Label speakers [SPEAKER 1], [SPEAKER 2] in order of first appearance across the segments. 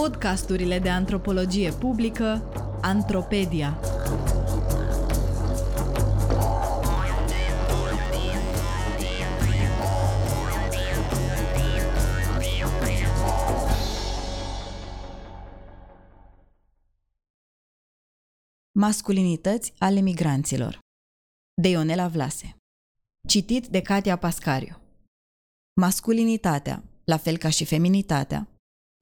[SPEAKER 1] Podcasturile de antropologie publică Antropedia. Masculinități ale migranților. De Ionela Vlase. Citit de Katia Pascariu. Masculinitatea, la fel ca și feminitatea,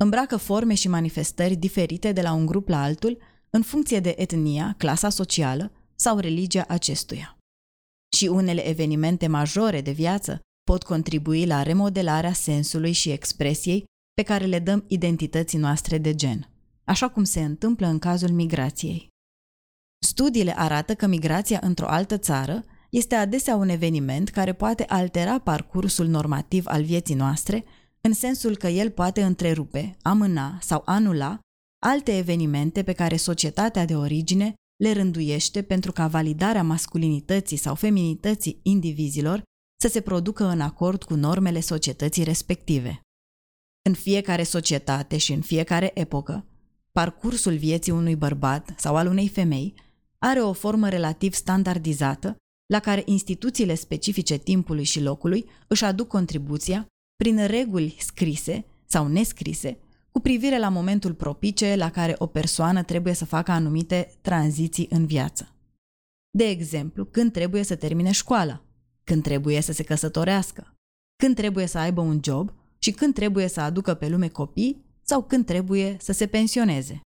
[SPEAKER 1] îmbracă forme și manifestări diferite de la un grup la altul în funcție de etnia, clasa socială sau religia acestuia. Și unele evenimente majore de viață pot contribui la remodelarea sensului și expresiei pe care le dăm identității noastre de gen, așa cum se întâmplă în cazul migrației. Studiile arată că migrația într-o altă țară este adesea un eveniment care poate altera parcursul normativ al vieții noastre, în sensul că el poate întrerupe, amâna sau anula alte evenimente pe care societatea de origine le rânduiește pentru ca validarea masculinității sau feminității indivizilor să se producă în acord cu normele societății respective. În fiecare societate și în fiecare epocă, parcursul vieții unui bărbat sau al unei femei are o formă relativ standardizată la care instituțiile specifice timpului și locului își aduc contribuția prin reguli scrise sau nescrise cu privire la momentul propice la care o persoană trebuie să facă anumite tranziții în viață. De exemplu, când trebuie să termine școala, când trebuie să se căsătorească, când trebuie să aibă un job și când trebuie să aducă pe lume copii sau când trebuie să se pensioneze.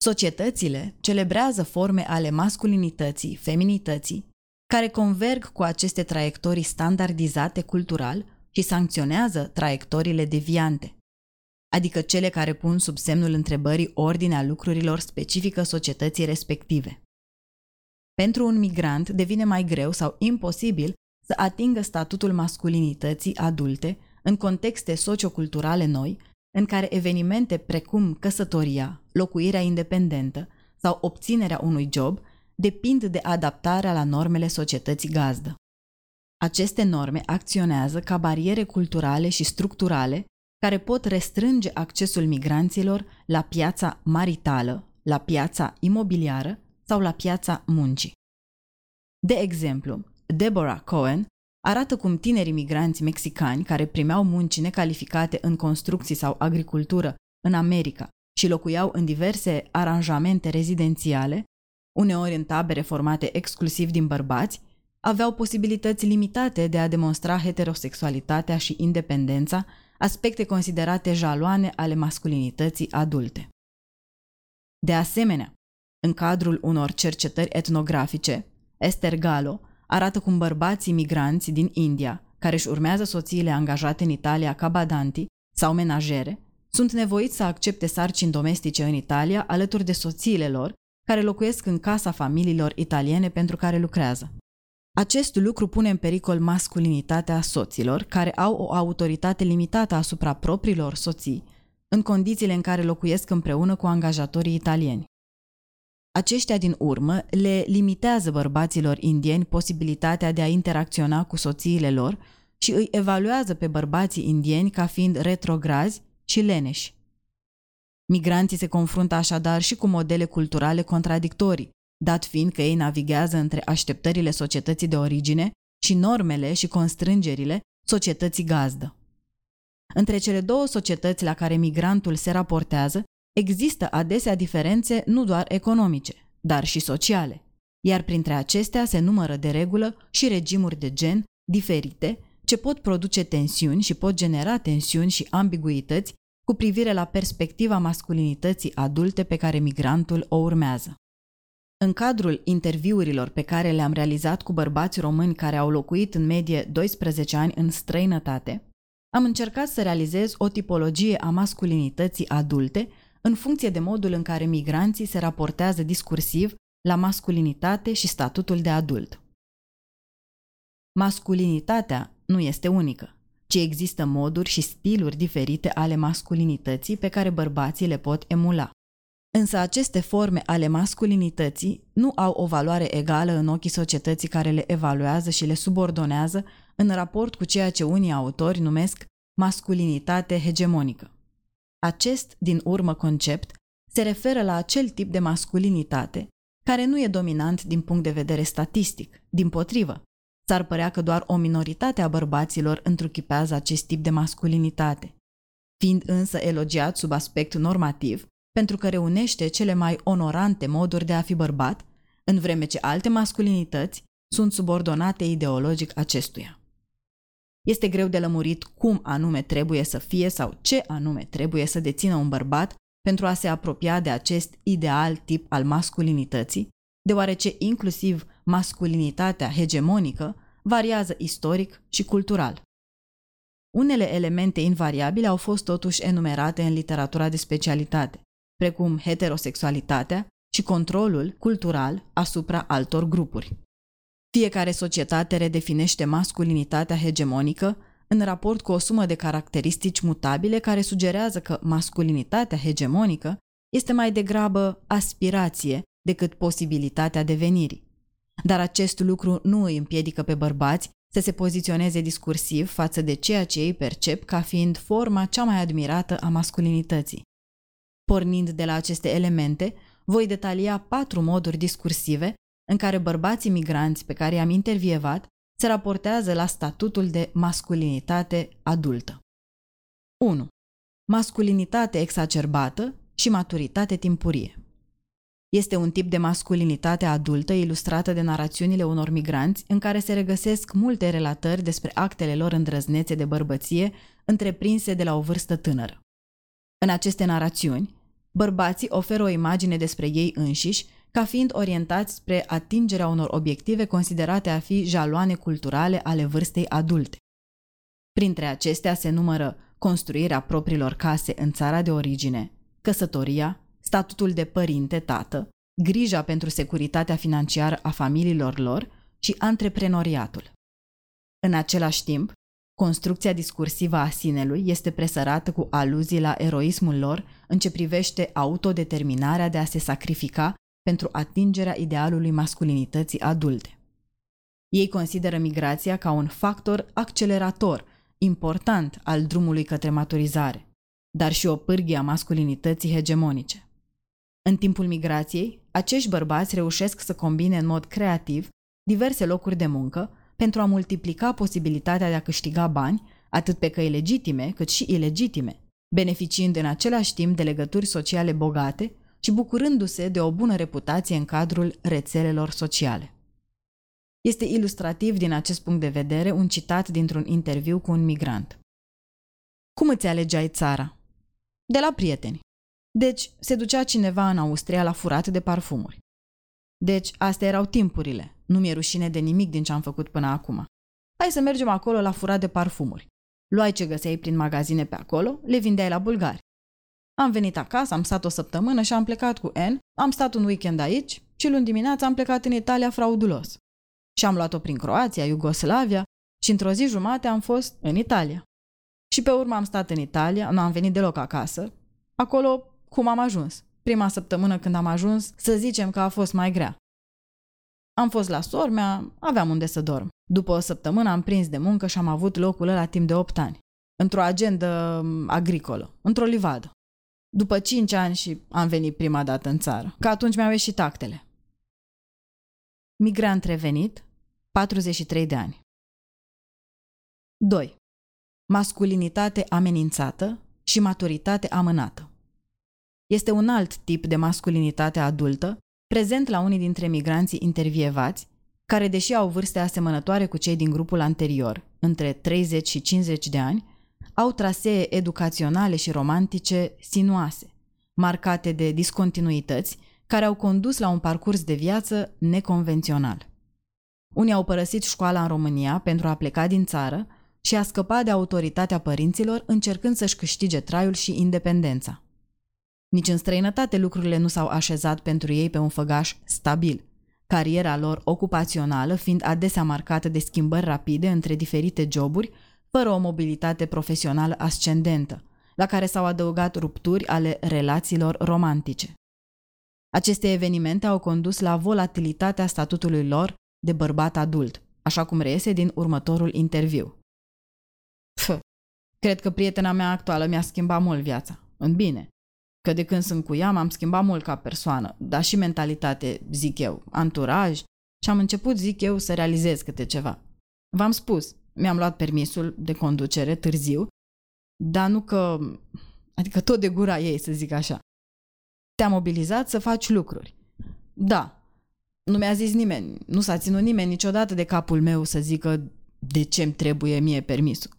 [SPEAKER 1] Societățile celebrează forme ale masculinității, feminității, care converg cu aceste traiectorii standardizate cultural și sancționează traiectoriile deviante, adică cele care pun sub semnul întrebării ordinea lucrurilor specifică societății respective. Pentru un migrant devine mai greu sau imposibil să atingă statutul masculinității adulte în contexte socioculturale noi, în care evenimente precum căsătoria, locuirea independentă sau obținerea unui job depind de adaptarea la normele societății gazdă. Aceste norme acționează ca bariere culturale și structurale care pot restrânge accesul migranților la piața maritală, la piața imobiliară sau la piața muncii. De exemplu, Deborah Cohen arată cum tinerii migranți mexicani care primeau munci necalificate în construcții sau agricultură în America și locuiau în diverse aranjamente rezidențiale, uneori în tabere formate exclusiv din bărbați, aveau posibilități limitate de a demonstra heterosexualitatea și independența, aspecte considerate jaloane ale masculinității adulte. De asemenea, în cadrul unor cercetări etnografice, Esther Gallo arată cum bărbații migranți din India, care își urmează soțiile angajate în Italia ca badanti sau menajere, sunt nevoiți să accepte sarcini domestice în Italia alături de soțiile lor, care locuiesc în casa familiilor italiene pentru care lucrează. Acest lucru pune în pericol masculinitatea soților, care au o autoritate limitată asupra propriilor soții, în condițiile în care locuiesc împreună cu angajatorii italieni. Aceștia din urmă le limitează bărbaților indieni posibilitatea de a interacționa cu soțiile lor și îi evaluează pe bărbații indieni ca fiind retrograzi și leneși. Migranții se confruntă așadar și cu modele culturale contradictorii, dat fiind că ei navighează între așteptările societății de origine și normele și constrângerile societății gazdă. Între cele două societăți la care migrantul se raportează, există adesea diferențe nu doar economice, dar și sociale, iar printre acestea se numără de regulă și regimuri de gen diferite ce pot produce tensiuni și pot genera tensiuni și ambiguități cu privire la perspectiva masculinității adulte pe care migrantul o urmează. În cadrul interviurilor pe care le-am realizat cu bărbați români care au locuit în medie 12 ani în străinătate, am încercat să realizez o tipologie a masculinității adulte în funcție de modul în care migranții se raportează discursiv la masculinitate și statutul de adult. Masculinitatea nu este unică, ci există moduri și stiluri diferite ale masculinității pe care bărbații le pot emula. Însă aceste forme ale masculinității nu au o valoare egală în ochii societății care le evaluează și le subordonează în raport cu ceea ce unii autori numesc masculinitate hegemonică. Acest, din urmă, concept se referă la acel tip de masculinitate care nu e dominant din punct de vedere statistic, din potrivă. S-ar părea că doar o minoritate a bărbaților întruchipează acest tip de masculinitate, fiind însă elogiat sub aspect normativ, pentru că reunește cele mai onorante moduri de a fi bărbat, în vreme ce alte masculinități sunt subordonate ideologic acestuia. Este greu de lămurit cum anume trebuie să fie sau ce anume trebuie să dețină un bărbat pentru a se apropia de acest ideal tip al masculinității, deoarece inclusiv masculinitatea hegemonică variază istoric și cultural. Unele elemente invariabile au fost totuși enumerate în literatura de specialitate, precum heterosexualitatea și controlul cultural asupra altor grupuri. Fiecare societate redefinește masculinitatea hegemonică în raport cu o sumă de caracteristici mutabile care sugerează că masculinitatea hegemonică este mai degrabă aspirație decât posibilitatea devenirii. Dar acest lucru nu îi împiedică pe bărbați să se poziționeze discursiv față de ceea ce ei percep ca fiind forma cea mai admirată a masculinității. Pornind de la aceste elemente, voi detalia patru moduri discursive în care bărbații migranți pe care i-am intervievat se raportează la statutul de masculinitate adultă. 1. Masculinitate exacerbată și maturitate timpurie. Este un tip de masculinitate adultă ilustrată de narațiunile unor migranți în care se regăsesc multe relatări despre actele lor îndrăznețe de bărbăție întreprinse de la o vârstă tânără. În aceste narațiuni, bărbații oferă o imagine despre ei înșiși ca fiind orientați spre atingerea unor obiective considerate a fi jaloane culturale ale vârstei adulte. Printre acestea se numără construirea propriilor case în țara de origine, căsătoria, statutul de părinte-tată, grija pentru securitatea financiară a familiilor lor și antreprenoriatul. În același timp, construcția discursivă a sinelui este presărată cu aluzii la eroismul lor în ce privește autodeterminarea de a se sacrifica pentru atingerea idealului masculinității adulte. Ei consideră migrația ca un factor accelerator, important al drumului către maturizare, dar și o pârghie a masculinității hegemonice. În timpul migrației, acești bărbați reușesc să combine în mod creativ diverse locuri de muncă pentru a multiplica posibilitatea de a câștiga bani, atât pe căi legitime cât și ilegitime, beneficiind în același timp de legături sociale bogate și bucurându-se de o bună reputație în cadrul rețelelor sociale. Este ilustrativ din acest punct de vedere un citat dintr-un interviu cu un migrant. Cum îți alegeai țara? De la prieteni. Deci, se ducea cineva în Austria la furat de parfumuri. Deci, astea erau timpurile. Nu mi-e rușine de nimic din ce am făcut până acum. Hai să mergem acolo la furat de parfumuri. Luai ce găseai prin magazine pe acolo, le vindeai la bulgari. Am venit acasă, am stat o săptămână și am plecat cu N, am stat un weekend aici și luni dimineața am plecat în Italia fraudulos. Și am luat-o prin Croația, Iugoslavia și într-o zi jumate am fost în Italia. Și pe urmă am stat în Italia, nu am venit deloc acasă. Acolo cum am ajuns. Prima săptămână când am ajuns, să zicem că a fost mai grea. Am fost la sormea, aveam unde să dorm. După o săptămână am prins de muncă și am avut locul ăla timp de 8 ani. Într-o agendă mm, agricolă, într-o livadă. După 5 ani și am venit prima dată în țară, că atunci mi-au ieșit actele. Migrant revenit, 43 de ani. 2. Masculinitate amenințată și maturitate amânată. Este un alt tip de masculinitate adultă, prezent la unii dintre migranții intervievați, care, deși au vârste asemănătoare cu cei din grupul anterior, între 30 și 50 de ani, au trasee educaționale și romantice sinuoase, marcate de discontinuități care au condus la un parcurs de viață neconvențional. Unii au părăsit școala în România pentru a pleca din țară și a scăpa de autoritatea părinților încercând să-și câștige traiul și independența. Nici în străinătate lucrurile nu s-au așezat pentru ei pe un făgaș stabil, cariera lor ocupațională fiind adesea marcată de schimbări rapide între diferite joburi fără o mobilitate profesională ascendentă, la care s-au adăugat rupturi ale relațiilor romantice. Aceste evenimente au condus la volatilitatea statutului lor de bărbat adult, așa cum reiese din următorul interviu. Pf, cred că prietena mea actuală mi-a schimbat mult viața. în bine. Că de când sunt cu ea m-am schimbat mult ca persoană, dar și mentalitate, zic eu, anturaj și am început, zic eu, să realizez câte ceva. V-am spus, mi-am luat permisul de conducere târziu, dar nu că... adică tot de gura ei, să zic așa. Te-a mobilizat să faci lucruri. Da, nu mi-a zis nimeni, nu s-a ținut nimeni niciodată de capul meu să zică de ce-mi trebuie mie permisul.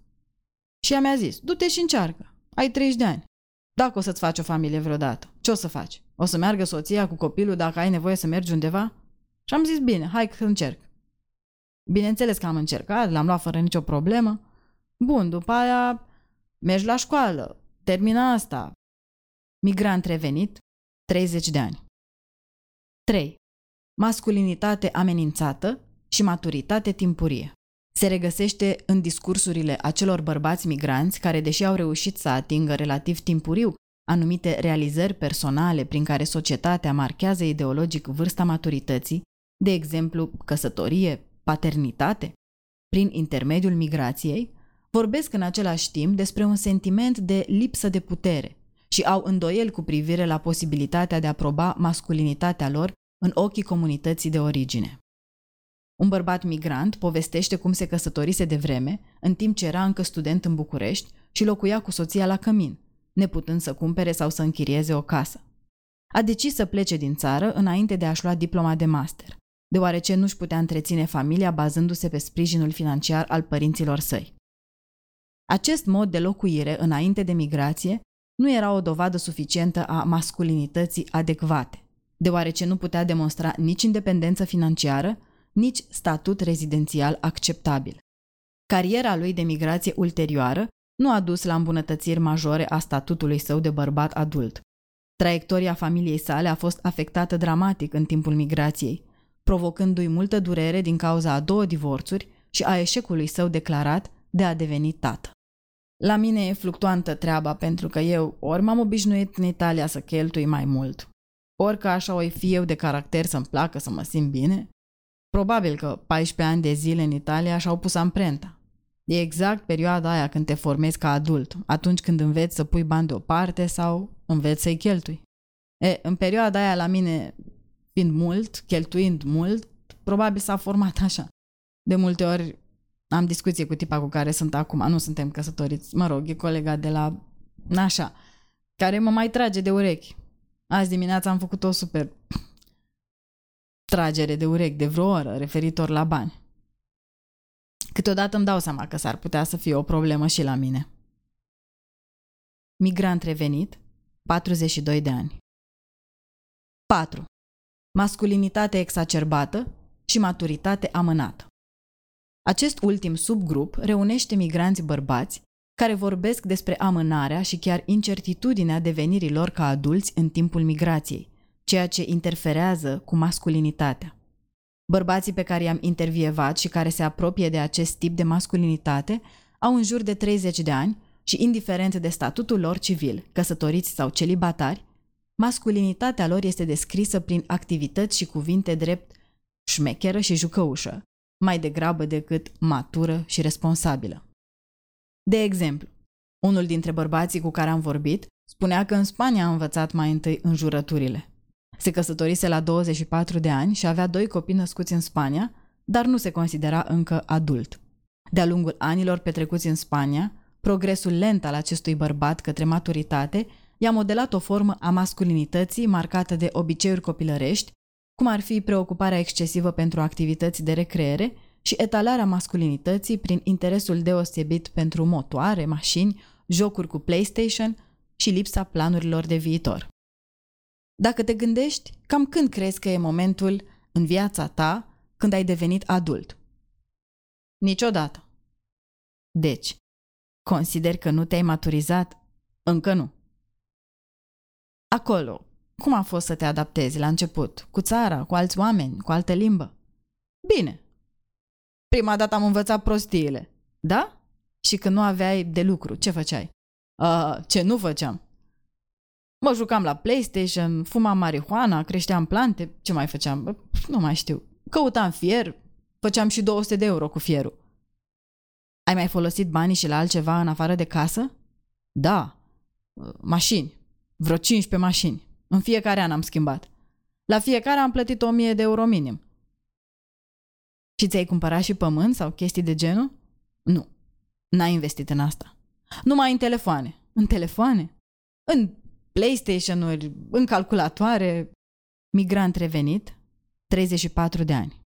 [SPEAKER 1] Și ea mi-a zis, du-te și încearcă, ai 30 de ani. Dacă o să-ți faci o familie vreodată, ce o să faci? O să meargă soția cu copilul dacă ai nevoie să mergi undeva? Și am zis, bine, hai că încerc. Bineînțeles că am încercat, l-am luat fără nicio problemă. Bun, după aia mergi la școală, termina asta. Migrant revenit, 30 de ani. 3. Masculinitate amenințată și maturitate timpurie. Se regăsește în discursurile acelor bărbați migranți care, deși au reușit să atingă relativ timpuriu anumite realizări personale prin care societatea marchează ideologic vârsta maturității, de exemplu căsătorie, paternitate, prin intermediul migrației, vorbesc în același timp despre un sentiment de lipsă de putere și au îndoieli cu privire la posibilitatea de a proba masculinitatea lor în ochii comunității de origine. Un bărbat migrant povestește cum se căsătorise de vreme, în timp ce era încă student în București și locuia cu soția la cămin, neputând să cumpere sau să închirieze o casă. A decis să plece din țară înainte de a-și lua diploma de master, deoarece nu-și putea întreține familia bazându-se pe sprijinul financiar al părinților săi. Acest mod de locuire înainte de migrație nu era o dovadă suficientă a masculinității adecvate, deoarece nu putea demonstra nici independență financiară, nici statut rezidențial acceptabil. Cariera lui de migrație ulterioară nu a dus la îmbunătățiri majore a statutului său de bărbat adult. Traiectoria familiei sale a fost afectată dramatic în timpul migrației, provocându-i multă durere din cauza a două divorțuri și a eșecului său declarat de a deveni tată. La mine e fluctuantă treaba pentru că eu ori m-am obișnuit în Italia să cheltui mai mult, ori că așa o fi eu de caracter să-mi placă să mă simt bine. Probabil că 14 ani de zile în Italia și-au pus amprenta. E exact perioada aia când te formezi ca adult, atunci când înveți să pui bani deoparte sau înveți să-i cheltui. E, în perioada aia la mine, fiind mult, cheltuind mult, probabil s-a format așa. De multe ori am discuție cu tipa cu care sunt acum, nu suntem căsătoriți, mă rog, e colega de la Nașa, care mă mai trage de urechi. Azi dimineața am făcut o super tragere de urechi de vreo oră referitor la bani. Câteodată îmi dau seama că s-ar putea să fie o problemă și la mine. Migrant revenit, 42 de ani. 4. Masculinitate exacerbată și maturitate amânată. Acest ultim subgrup reunește migranți bărbați care vorbesc despre amânarea și chiar incertitudinea devenirii lor ca adulți în timpul migrației, ceea ce interferează cu masculinitatea. Bărbații pe care i-am intervievat și care se apropie de acest tip de masculinitate au în jur de 30 de ani și, indiferent de statutul lor civil, căsătoriți sau celibatari, masculinitatea lor este descrisă prin activități și cuvinte drept șmecheră și jucăușă, mai degrabă decât matură și responsabilă. De exemplu, unul dintre bărbații cu care am vorbit spunea că în Spania a învățat mai întâi înjurăturile. Se căsătorise la 24 de ani și avea doi copii născuți în Spania, dar nu se considera încă adult. De-a lungul anilor petrecuți în Spania, progresul lent al acestui bărbat către maturitate i-a modelat o formă a masculinității marcată de obiceiuri copilărești cum ar fi preocuparea excesivă pentru activități de recreere și etalarea masculinității prin interesul deosebit pentru motoare, mașini, jocuri cu PlayStation și lipsa planurilor de viitor. Dacă te gândești, cam când crezi că e momentul în viața ta când ai devenit adult? Niciodată. Deci, consider că nu te-ai maturizat? Încă nu. Acolo, cum a fost să te adaptezi la început? Cu țara, cu alți oameni, cu altă limbă? Bine. Prima dată am învățat prostiile. Da? Și când nu aveai de lucru, ce făceai? Uh, ce nu făceam? Mă jucam la PlayStation, fumam marihuana, creșteam plante, ce mai făceam? Nu mai știu. Căutam fier, făceam și 200 de euro cu fierul. Ai mai folosit banii și la altceva în afară de casă? Da. Uh, mașini. Vreo 15 mașini. În fiecare an am schimbat. La fiecare am plătit 1000 de euro minim. Și ți-ai cumpărat și pământ sau chestii de genul? Nu. N-ai investit în asta. Numai în telefoane. În telefoane? În PlayStation-uri, în calculatoare. Migrant revenit, 34 de ani.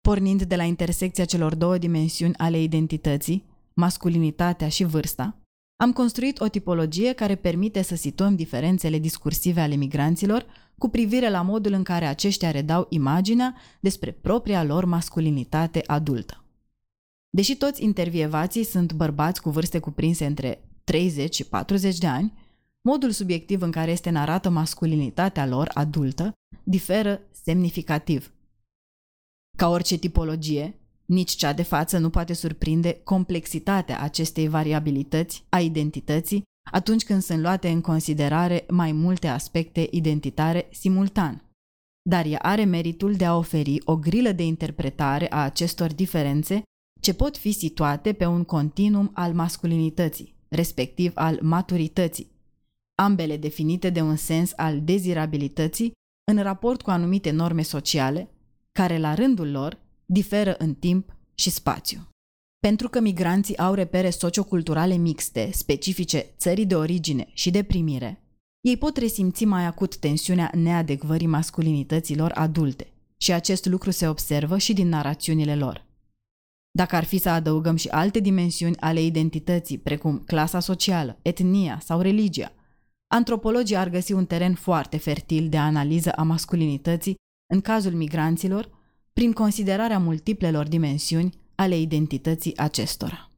[SPEAKER 1] Pornind de la intersecția celor două dimensiuni ale identității, masculinitatea și vârsta, am construit o tipologie care permite să situăm diferențele discursive ale migranților cu privire la modul în care aceștia redau imaginea despre propria lor masculinitate adultă. Deși toți intervievații sunt bărbați cu vârste cuprinse între 30 și 40 de ani, modul subiectiv în care este narată masculinitatea lor adultă diferă semnificativ. Ca orice tipologie, nici cea de față nu poate surprinde complexitatea acestei variabilități a identității atunci când sunt luate în considerare mai multe aspecte identitare simultan. Dar ea are meritul de a oferi o grilă de interpretare a acestor diferențe ce pot fi situate pe un continuum al masculinității, respectiv al maturității, ambele definite de un sens al dezirabilității în raport cu anumite norme sociale, care la rândul lor diferă în timp și spațiu. Pentru că migranții au repere socioculturale mixte, specifice țării de origine și de primire, ei pot resimți mai acut tensiunea neadecvării masculinităților adulte și acest lucru se observă și din narațiunile lor. Dacă ar fi să adăugăm și alte dimensiuni ale identității, precum clasa socială, etnia sau religia, antropologii ar găsi un teren foarte fertil de analiză a masculinității în cazul migranților, prin considerarea multiplelor dimensiuni ale identității acestora.